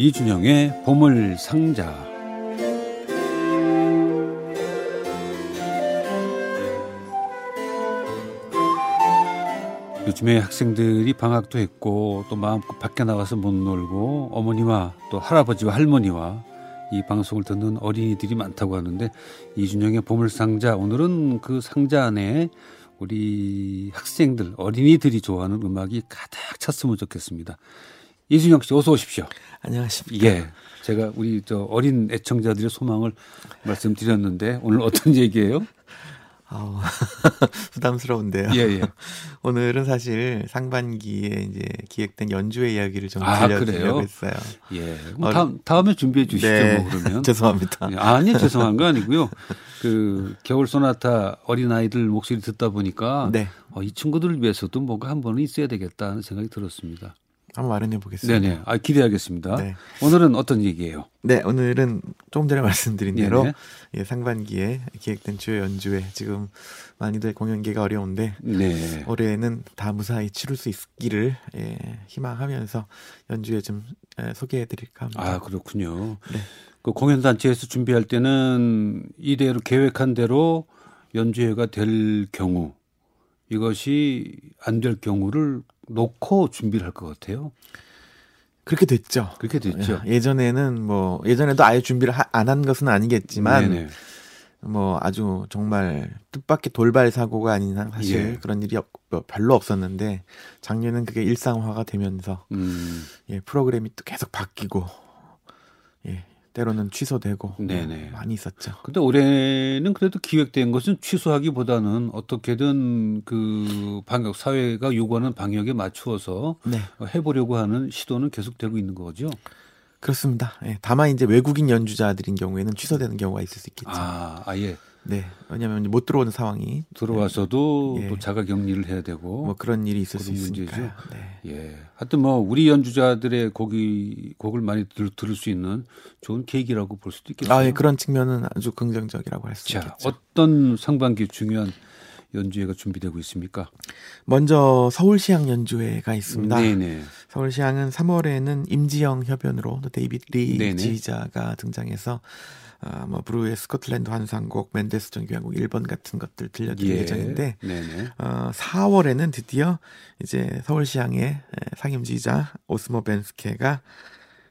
이준영의 보물 상자. 요즘에 학생들이 방학도 했고 또 마음껏 밖에 나가서 못 놀고 어머니와 또 할아버지와 할머니와 이 방송을 듣는 어린이들이 많다고 하는데 이준영의 보물상자 오늘은 그 상자 안에 우리 학생들 어린이들이 좋아하는 음악이 가득 찼으면 좋겠습니다. 이준영 씨 어서 오십시오. 안녕하십니까. 예. 제가 우리 저 어린 애청자들의 소망을 말씀드렸는데 오늘 어떤 얘기예요? 아우, 부담스러운데요. 예, 예. 오늘은 사실 상반기에 이제 기획된 연주회 이야기를 좀 아, 들려드리려고 했어요. 예. 뭐 다음, 다음에 준비해 주시죠, 네. 뭐 그러면. 죄송합니다. 예, 아니, 죄송한 거 아니고요. 그 겨울 소나타 어린아이들 목소리 듣다 보니까 네. 어, 이 친구들을 위해서도 뭐가 한 번은 있어야 되겠다는 생각이 들었습니다. 한번 마련해 보겠습니다. 네네. 아, 기대하겠습니다. 네. 오늘은 어떤 얘기예요? 네, 오늘은 조금 전에 말씀드린 대로 예, 상반기에 기획된 주요 연주회 지금 많이들 공연계가 어려운데 네. 올해는 다 무사히 치룰 수 있기를 예, 희망하면서 연주회 좀 예, 소개해 드릴까 합니다. 아, 그렇군요. 네. 그 공연 단체에서 준비할 때는 이대로 계획한 대로 연주회가 될 경우 이것이 안 될 경우를 놓고 준비를 할 것 같아요. 그렇게 됐죠. 그렇게 됐죠. 예, 예전에는 뭐 예전에도 아예 준비를 안 한 것은 아니겠지만 네네. 뭐 아주 정말 뜻밖의 돌발 사고가 아닌 한 사실 예. 그런 일이 뭐 별로 없었는데 작년은 그게 일상화가 되면서 음. 예, 프로그램이 또 계속 바뀌고 예, 때로는 취소되고 네네. 많이 있었죠. 근데 올해는 그래도 기획된 것은 취소하기보다는 어떻게든 그 방역 사회가 요구하는 방역에 맞추어서 네. 해보려고 하는 시도는 계속되고 있는 거죠. 그렇습니다. 예, 다만 이제 외국인 연주자들인 경우에는 취소되는 경우가 있을 수 있겠죠. 아, 아예. 네. 왜냐하면 못 들어오는 상황이 들어와서도 예. 또 자가 격리를 해야 되고 뭐 그런 일이 있을 수 있으니까. 네. 예. 하여튼 뭐 우리 연주자들의 곡이 곡을 많이 들, 들을 수 있는 좋은 계기라고 볼 수도 있겠네요. 아, 예. 그런 측면은 아주 긍정적이라고 할 수 있겠죠. 어떤 상반기 중요한 연주회가 준비되고 있습니까? 먼저 서울시향 연주회가 있습니다. 네네. 서울시향은 3월에는 임지영 협연으로 데이빗 리 네네. 지휘자가 등장해서 아, 뭐 브루흐의 스코틀랜드 환상곡, 멘델스존 교향곡 1번 같은 것들 들려드릴 예. 예정인데 네네. 어, 4월에는 드디어 이제 서울시향의 상임지휘자 오스모 벤스케가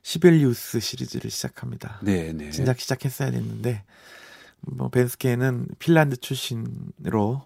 시벨리우스 시리즈를 시작합니다. 네네. 진작 시작했어야 됐는데 뭐 벤스케는 핀란드 출신으로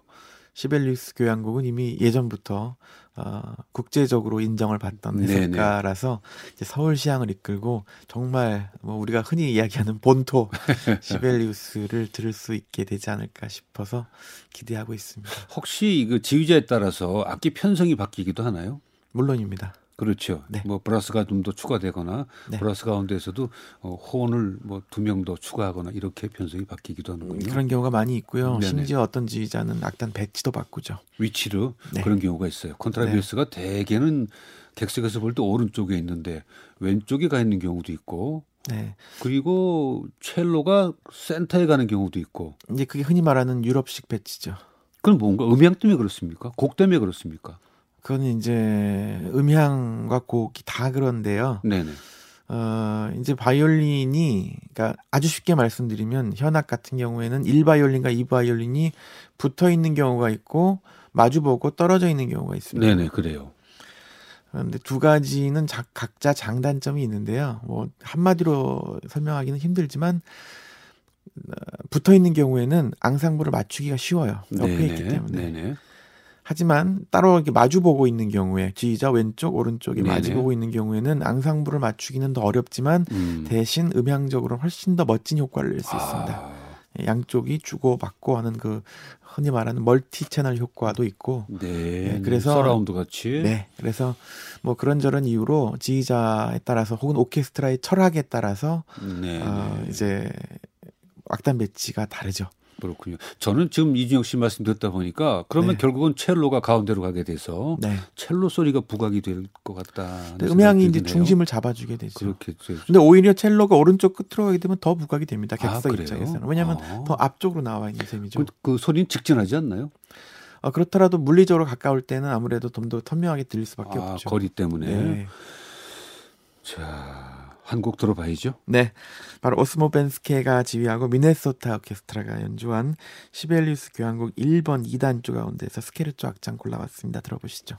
시벨리우스 교향곡은 이미 예전부터 어, 국제적으로 인정을 받던 해석가라서 이제 서울 시향을 이끌고 정말 뭐 우리가 흔히 이야기하는 본토 시벨리우스를 들을 수 있게 되지 않을까 싶어서 기대하고 있습니다. 혹시 그 지휘자에 따라서 악기 편성이 바뀌기도 하나요? 물론입니다. 그렇죠. 네. 뭐 브라스가 좀 더 추가되거나 네. 브라스 가운데에서도 어, 호른을 뭐 두 명 더 추가하거나 이렇게 편성이 바뀌기도 하는군요. 그런 경우가 많이 있고요. 네네. 심지어 어떤 지휘자는 악단 배치도 바꾸죠. 위치로 네. 그런 경우가 있어요. 콘트라베이스가 네. 대개는 객석에서 볼 때 오른쪽에 있는데 왼쪽에 가 있는 경우도 있고 네. 그리고 첼로가 센터에 가는 경우도 있고. 이제 그게 흔히 말하는 유럽식 배치죠. 그건 뭔가 음향 때문에 그렇습니까? 곡 때문에 그렇습니까? 그건 이제 음향과 곡이 다 그런데요. 네네. 어, 이제 바이올린이, 그러니까 아주 쉽게 말씀드리면 현악 같은 경우에는 1바이올린과 2바이올린이 붙어 있는 경우가 있고 마주보고 떨어져 있는 경우가 있습니다. 네네, 그래요. 그런데 두 가지는 자, 각자 장단점이 있는데요. 뭐 한마디로 설명하기는 힘들지만 어, 붙어 있는 경우에는 앙상블을 맞추기가 쉬워요. 옆에 네네, 있기 때문에. 네네. 하지만 따로 이렇게 마주 보고 있는 경우에 지휘자 왼쪽 오른쪽에 마주 보고 있는 경우에는 앙상블을 맞추기는 더 어렵지만 음. 대신 음향적으로 훨씬 더 멋진 효과를 낼 수 있습니다. 아. 예, 양쪽이 주고 받고 하는 그 흔히 말하는 multi channel 효과도 있고 네, 네 그래서 서라운드 같이 네 그래서 뭐 그런저런 이유로 지휘자에 따라서 혹은 오케스트라의 철학에 따라서 네, 어, 네. 이제 악단 배치가 다르죠. 그렇군요. 저는 지금 이준혁 씨 말씀 듣다 보니까 그러면 네. 결국은 첼로가 가운데로 가게 돼서 네. 첼로 소리가 부각이 될 것 같다. 네, 음향이 이제 중심을 잡아주게 되죠. 그렇겠죠. 근데 오히려 첼로가 오른쪽 끝으로 가게 되면 더 부각이 됩니다. 아, 객석 아, 입장에서는. 왜냐하면 아. 더 앞쪽으로 나와 있는 셈이죠. 그, 그 소리는 직진하지 않나요? 아, 그렇더라도 물리적으로 가까울 때는 아무래도 좀 더 선명하게 들릴 수밖에 아, 없죠. 거리 때문에. 네. 자. 한 곡 들어봐야죠. 네. 바로 오스모 벤스케가 지휘하고 미네소타 오케스트라가 연주한 시벨리우스 교향곡 1번 2단조 가운데서 스케르초 악장 골라왔습니다. 들어보시죠.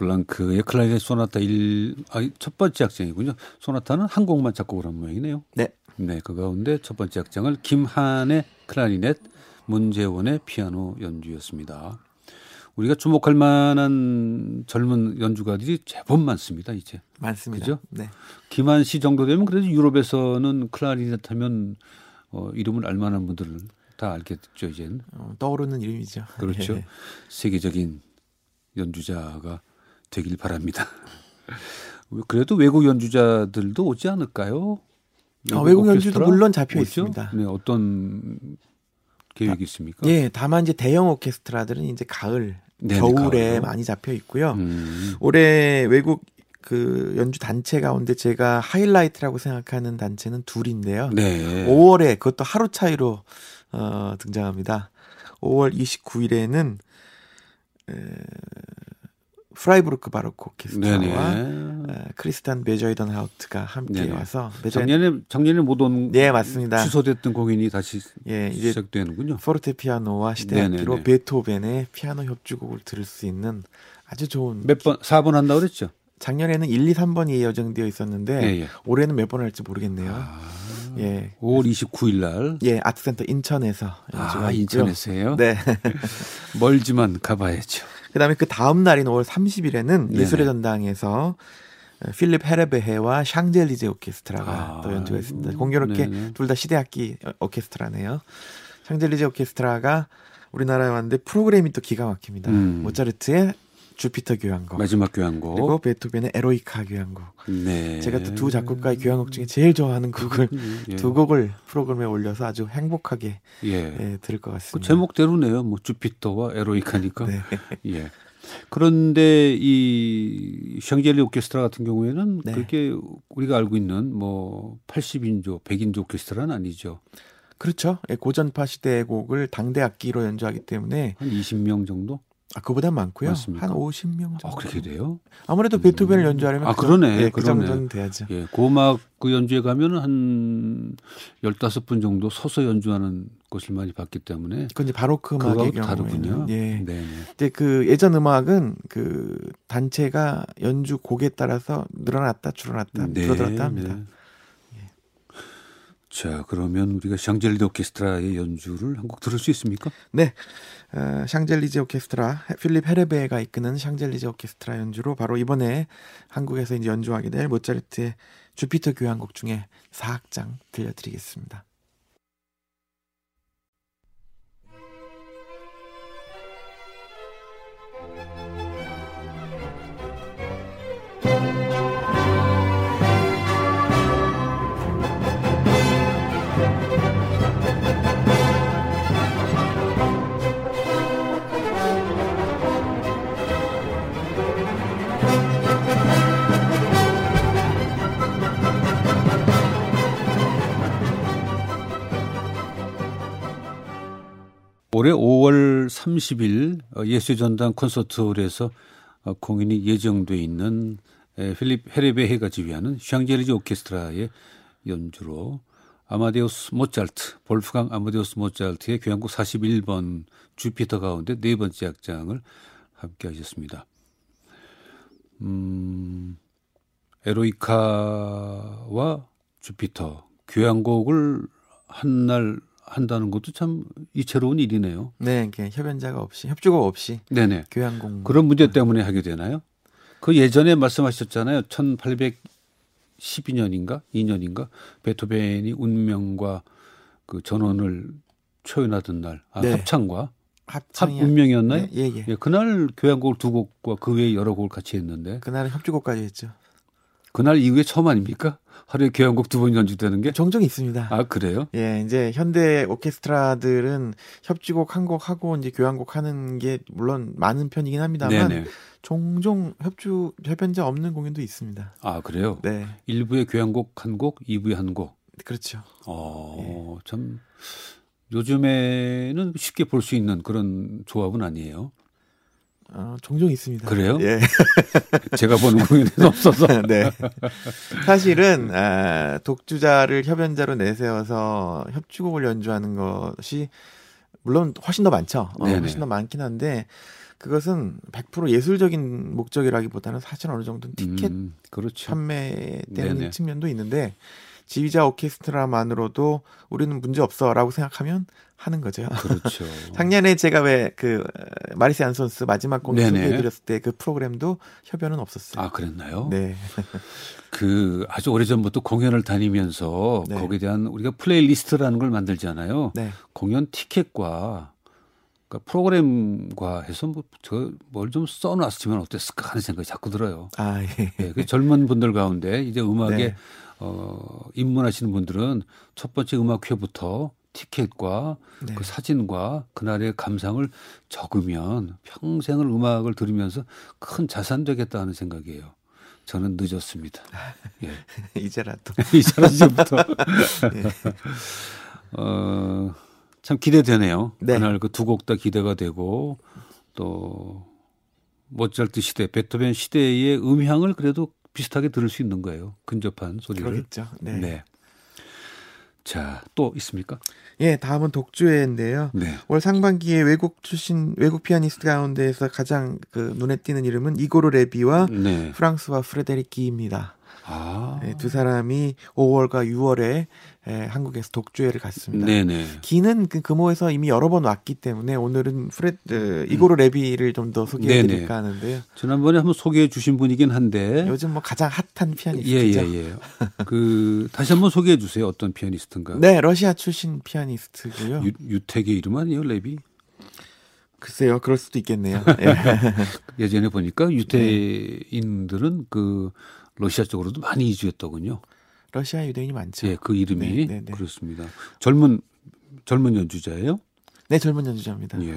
블랑크의 클라리넷 소나타 1, 아, 첫 번째 악장이군요. 소나타는 한 곡만 작곡을 한 모양이네요. 네. 네, 그 가운데 첫 번째 악장을 김한의 클라리넷, 문재원의 피아노 연주였습니다. 우리가 주목할 만한 젊은 연주가들이 제법 많습니다, 이제. 많습니다. 그죠? 네. 김한 씨 정도 되면 그래도 유럽에서는 클라리넷 하면 어, 이름을 알 만한 분들은 다 알겠죠, 이제는. 어, 떠오르는 이름이죠. 그렇죠. 네. 세계적인 연주자가 되길 바랍니다. 그래도 외국 연주자들도 오지 않을까요? 외국, 아, 외국 연주도 물론 잡혀 오죠? 있습니다. 네, 어떤 계획이 있습니까? 예, 다만 이제 대형 오케스트라들은 이제 가을, 네네, 겨울에 가을로. 많이 잡혀 있고요. 음. 올해 외국 그 연주 단체 가운데 제가 하이라이트라고 생각하는 단체는 둘인데요. 네. 5월에 그것도 하루 차이로 어, 등장합니다. 5월 29일에는 에, 프라이부르크 바로크 오케스트라와 어, 크리스티안 베자위덴하우트가 함께 네네. 와서 작년에 작년에 못온 네 맞습니다 취소됐던 공연이 다시 예, 이제 시작되는군요. 포르테 피아노와 시대악기로 베토벤의 피아노 협주곡을 들을 수 있는 아주 좋은 몇 번 4번 한다 그랬죠? 작년에는 1, 2, 3번이 예정되어 있었는데 예, 예. 올해는 몇 번 할지 모르겠네요. 아, 예. 5월 29일 날. 예, 아트센터 인천에서 아, 인천에서요? 네. 멀지만 가봐야죠. 그다음에 그 다음 날인 5월 30일에는 예술의 전당에서 필립 헤레베헤와 샹젤리제 오케스트라가 아, 또 연주가 있습니다. 공교롭게 둘 다 시대악기 오케스트라네요. 샹젤리제 오케스트라가 우리나라에 왔는데 프로그램이 또 기가 막힙니다. 음. 모차르트의 주피터 교향곡. 마지막 교향곡. 그리고 베토벤의 에로이카 교향곡. 네. 제가 또 두 작곡가의 교향곡 중에 제일 좋아하는 곡을 예. 두 곡을 프로그램에 올려서 아주 행복하게 예. 예, 들을 것 같습니다. 그 제목대로네요. 뭐 주피터와 에로이카니까. 네. 예. 그런데 이 샹젤리 오케스트라 같은 경우에는 네. 그렇게 우리가 알고 있는 뭐 80인조, 100인조 오케스트라는 아니죠. 그렇죠. 예, 고전파 시대의 곡을 당대 악기로 연주하기 때문에 한 20명 정도? 아, 그보다 많고요. 맞습니까? 한 50명 정도. 아, 그렇게 돼요? 아무래도 베토벤을 연주하려면 아, 그러네. 예, 그 정도는 돼야죠. 예, 고막 그 연주에 가면은 한 15분 정도 서서 연주하는 것을 많이 봤기 때문에 그건 이제 바로크 음악의 경우에 다르군요. 예. 네. 이제 그 예전 음악은 그 단체가 연주 곡에 따라서 늘어났다 줄어났다 네. 줄어들었다 합니다. 네. 자, 그러면 우리가 샹젤리 오케스트라의 연주를 한 곡 들을 수 있습니까? 네. 어, 샹젤리제 오케스트라 필립 헤레베가 이끄는 샹젤리제 오케스트라 연주로 바로 이번에 한국에서 이제 연주하게 될 모차르트의 주피터 교향곡 중에 4악장 들려드리겠습니다. 올해 5월 30일 어, 예술전당 콘서트홀에서 어, 공연이 예정돼 있는 필립 헤레베헤가 지휘하는 샹젤리제 오케스트라의 연주로 아마데우스 모차르트, 볼프강 아마데우스 모차르트의 교향곡 41번 주피터 가운데 네 번째 악장을 함께 하셨습니다. 음, 에로이카와 주피터 교향곡을 한 날 한다는 것도 참 이채로운 일이네요. 네, 협연자가 없이 협주곡 없이 네네. 교향곡 그런 문제 때문에 하게 되나요? 그 예전에 말씀하셨잖아요. 1812년인가 2년인가 베토벤이 운명과 그 전원을 초연하던 날 아, 네. 합창과 합 운명이었나요? 네, 예, 예. 예, 그날 교향곡을 두 곡과 그 외에 여러 곡을 같이 했는데 그날은 협주곡까지 했죠. 그날 이후에 처음 아닙니까? 하루에 교향곡 두 번 연주되는 게? 종종 있습니다. 아, 그래요? 예, 이제 현대 오케스트라들은 협주곡 한 곡 하고 이제 교향곡 하는 게 물론 많은 편이긴 합니다만 네네. 종종 협주 협연자 없는 공연도 있습니다. 아, 그래요? 네. 1부에 교향곡 한 곡, 2부에 한 곡. 그렇죠. 어, 예. 참 요즘에는 쉽게 볼 수 있는 그런 조합은 아니에요. 어, 종종 있습니다. 그래요? 예. 제가 보는 공연에는 없어서. 네. 사실은 아, 독주자를 협연자로 내세워서 협주곡을 연주하는 것이 물론 훨씬 더 많죠. 어, 훨씬 더 많긴 한데 그것은 100% 예술적인 목적이라기보다는 사실 어느 정도 티켓 음, 그렇죠. 판매 되는 측면도 있는데 지휘자 오케스트라만으로도 우리는 문제 없어라고 생각하면 하는 거죠. 그렇죠. 작년에 제가 왜 그 마리스 안손스 마지막 공연 소개해드렸을 때 그 프로그램도 협연은 없었어요. 아 그랬나요? 네. 그 아주 오래 전부터 공연을 다니면서 네. 거기에 대한 우리가 playlist라는 걸 만들잖아요. 네. 공연 티켓과 그러니까 프로그램과 해서 뭐저뭘 좀 써놨으면 어땠을까 하는 생각이 자꾸 들어요. 아 예. 네, 그 젊은 분들 가운데 이제 음악에 네. 어, 입문하시는 분들은 첫 번째 음악회부터 티켓과 네. 그 사진과 그날의 감상을 적으면 평생을 음악을 들으면서 큰 자산 되겠다는 생각이에요. 저는 늦었습니다. 예. 이제라도. 이제라도부터. 예. 어, 참 기대되네요. 네. 그날 그 두 곡 다 기대가 되고 또 모차르트 시대, 베토벤 시대의 음향을 그래도 비슷하게 들을 수 있는 거예요. 근접한 소리를. 그렇겠죠. 네. 네. 자, 또 있습니까? 예, 다음은 독주회인데요. 네. 올 상반기에 외국 출신 외국 피아니스트 가운데에서 가장 그 눈에 띄는 이름은 이고르 레비와 네. 프랑수아 프레데릭 기입니다. 아. 네, 두 사람이 5월과 6월에 에, 한국에서 독주회를 갖습니다. 네네. 기는 그 금호에서 이미 여러 번 왔기 때문에 오늘은 프레드 이고르 레비를 좀 더 소개해드릴까 하는데요. 지난번에 한번 소개해 주신 분이긴 한데 요즘 뭐 가장 핫한 피아니스트죠. 예예예. 예, 예. 그 다시 한번 소개해 주세요. 어떤 피아니스트인가? 네, 러시아 출신 피아니스트고요. 유, 유택의 이름 아니에요, 레비? 글쎄요, 그럴 수도 있겠네요. 예. 전에 보니까 유태인들은 그 러시아 쪽으로도 많이 이주했더군요. 러시아 유대인이 많죠. 예, 그 이름이 네, 네, 네. 그렇습니다. 젊은 젊은 연주자예요? 네, 젊은 연주자입니다. 예.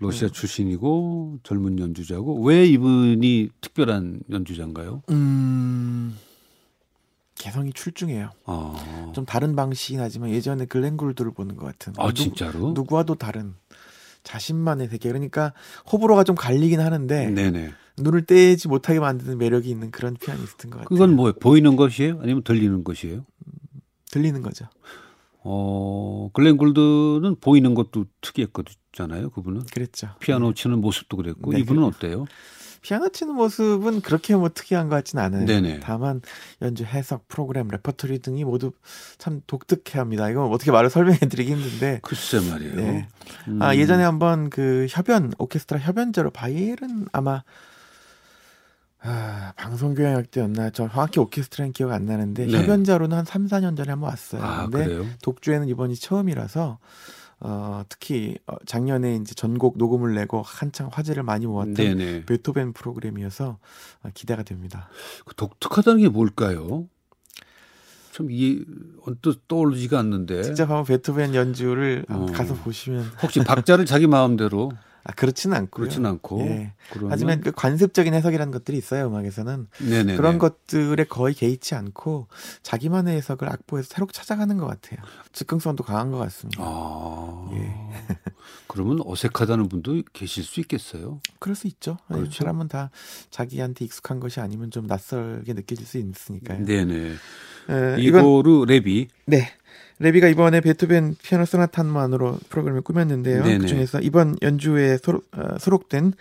러시아 네. 출신이고 젊은 연주자고 왜 이분이 특별한 연주자인가요? 음. 개성이 출중해요. 아. 좀 다른 방식이긴 하지만 예전에 글렌 굴드를 보는 것 같은. 아, 진짜로? 누구와도 다른 자신만의 세계. 그러니까 호불호가 좀 갈리긴 하는데 네네. 눈을 떼지 못하게 만드는 매력이 있는 그런 피아니스트인 것 같아요. 그건 뭐 보이는 것이에요? 아니면 들리는 것이에요? 들리는 거죠. 어, 글렌 굴드는 보이는 것도 특이했거든요. 그분은. 그랬죠. 피아노 네. 치는 모습도 그랬고 네, 이분은 어때요? 피아노 치는 모습은 그렇게 뭐 특이한 것 같지는 않아요. 네네. 다만 연주 해석, 프로그램, 레퍼토리 등이 모두 참 독특해합니다. 이거 어떻게 말을 설명해드리기 힘든데. 글쎄 말이에요. 네. 음. 아 예전에 한번 그 협연 오케스트라 협연자로 바이에른 아마 아, 방송 교향악 때였나? 저 정확히 오케스트라는 기억 안 나는데 네. 협연자로는 한 3, 4년 전에 한번 왔어요. 아, 근데 그래요? 독주회는 이번이 처음이라서 어, 특히 어, 작년에 이제 전곡 녹음을 내고 한창 화제를 많이 모았던 네네. 베토벤 프로그램이어서 어, 기대가 됩니다. 그 독특하다는 게 뭘까요? 좀 이게 언뜻 떠오르지가 않는데. 직접 한번 베토벤 연주를 어. 가서 보시면 혹시 박자를 자기 마음대로 아, 그렇지는 않고요. 그렇지는 않고. 예. 하지만 그 관습적인 해석이라는 것들이 있어요 음악에서는. 네네네. 그런 것들에 거의 개의치 않고 자기만의 해석을 악보에서 새롭게 찾아가는 것 같아요. 즉흥성도 강한 것 같습니다. 아. 예. 그러면 어색하다는 분도 계실 수 있겠어요. 그럴 수 있죠. 예, 그렇죠. 사람은 다 자기한테 익숙한 것이 아니면 좀 낯설게 느껴질 수 있으니까요. 네네. 에, 이거르 레비. 네. 레비가 이번에 베토벤 피아노 소나타만으로 프로그램을 꾸몄는데요. 네네. 그중에서 이번 연주에 소록, 어, 소록된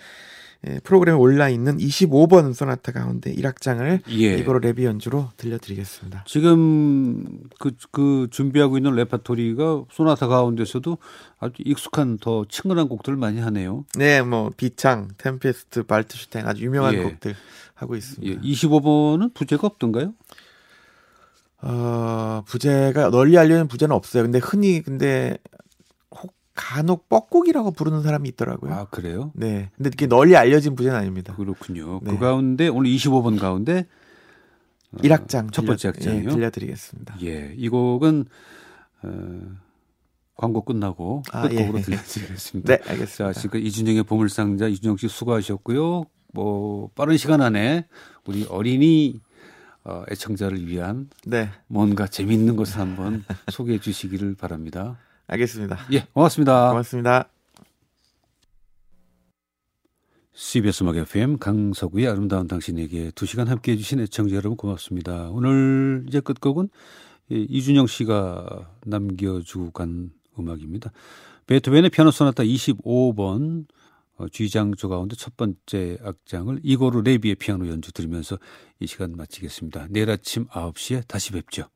예, 프로그램에 올라 있는 25번 소나타 가운데 1악장을 예. 이거로 레비 연주로 들려드리겠습니다. 지금 그, 그 준비하고 있는 레파토리가 소나타 가운데서도 아주 익숙한 더 친근한 곡들을 많이 하네요. 네, 뭐 비창, 템페스트, 발트슈타인 아주 유명한 예. 곡들 하고 있습니다. 예. 25번은 부제가 없던가요? 어, 부제가 널리 알려진 부제는 없어요. 근데 흔히 근데 혹 간혹 뻐꾸기라고 부르는 사람이 있더라고요. 아, 그래요? 네. 근데 이게 널리 알려진 부제는 아닙니다. 그렇군요. 네. 그 가운데 오늘 25번 가운데 1악장 어, 첫 번째 악장이요. 예, 들려드리겠습니다. 예. 이 곡은 어, 광고 끝나고 아, 끝곡으로 예. 들려드리겠습니다. 네, 알겠습니다. 자, 지금 이준영의 보물상자 이준영 씨 수고하셨고요. 뭐 빠른 시간 안에 우리 어린이 어, 애청자를 위한 네. 뭔가 재미있는 것을 한번 소개해 주시기를 바랍니다. 알겠습니다. 예, 고맙습니다. 고맙습니다. CBS 음악 FM 강서구의 아름다운 당신에게 두 시간 함께 해주신 애청자 여러분 고맙습니다. 오늘 이제 끝곡은 이준영 씨가 남겨주고 간 음악입니다. 베토벤의 피아노 소나타 25번 어, G장조 가운데 첫 번째 악장을 이고르 레비의 피아노 연주 들으면서 이 시간 마치겠습니다. 내일 아침 9시에 다시 뵙죠.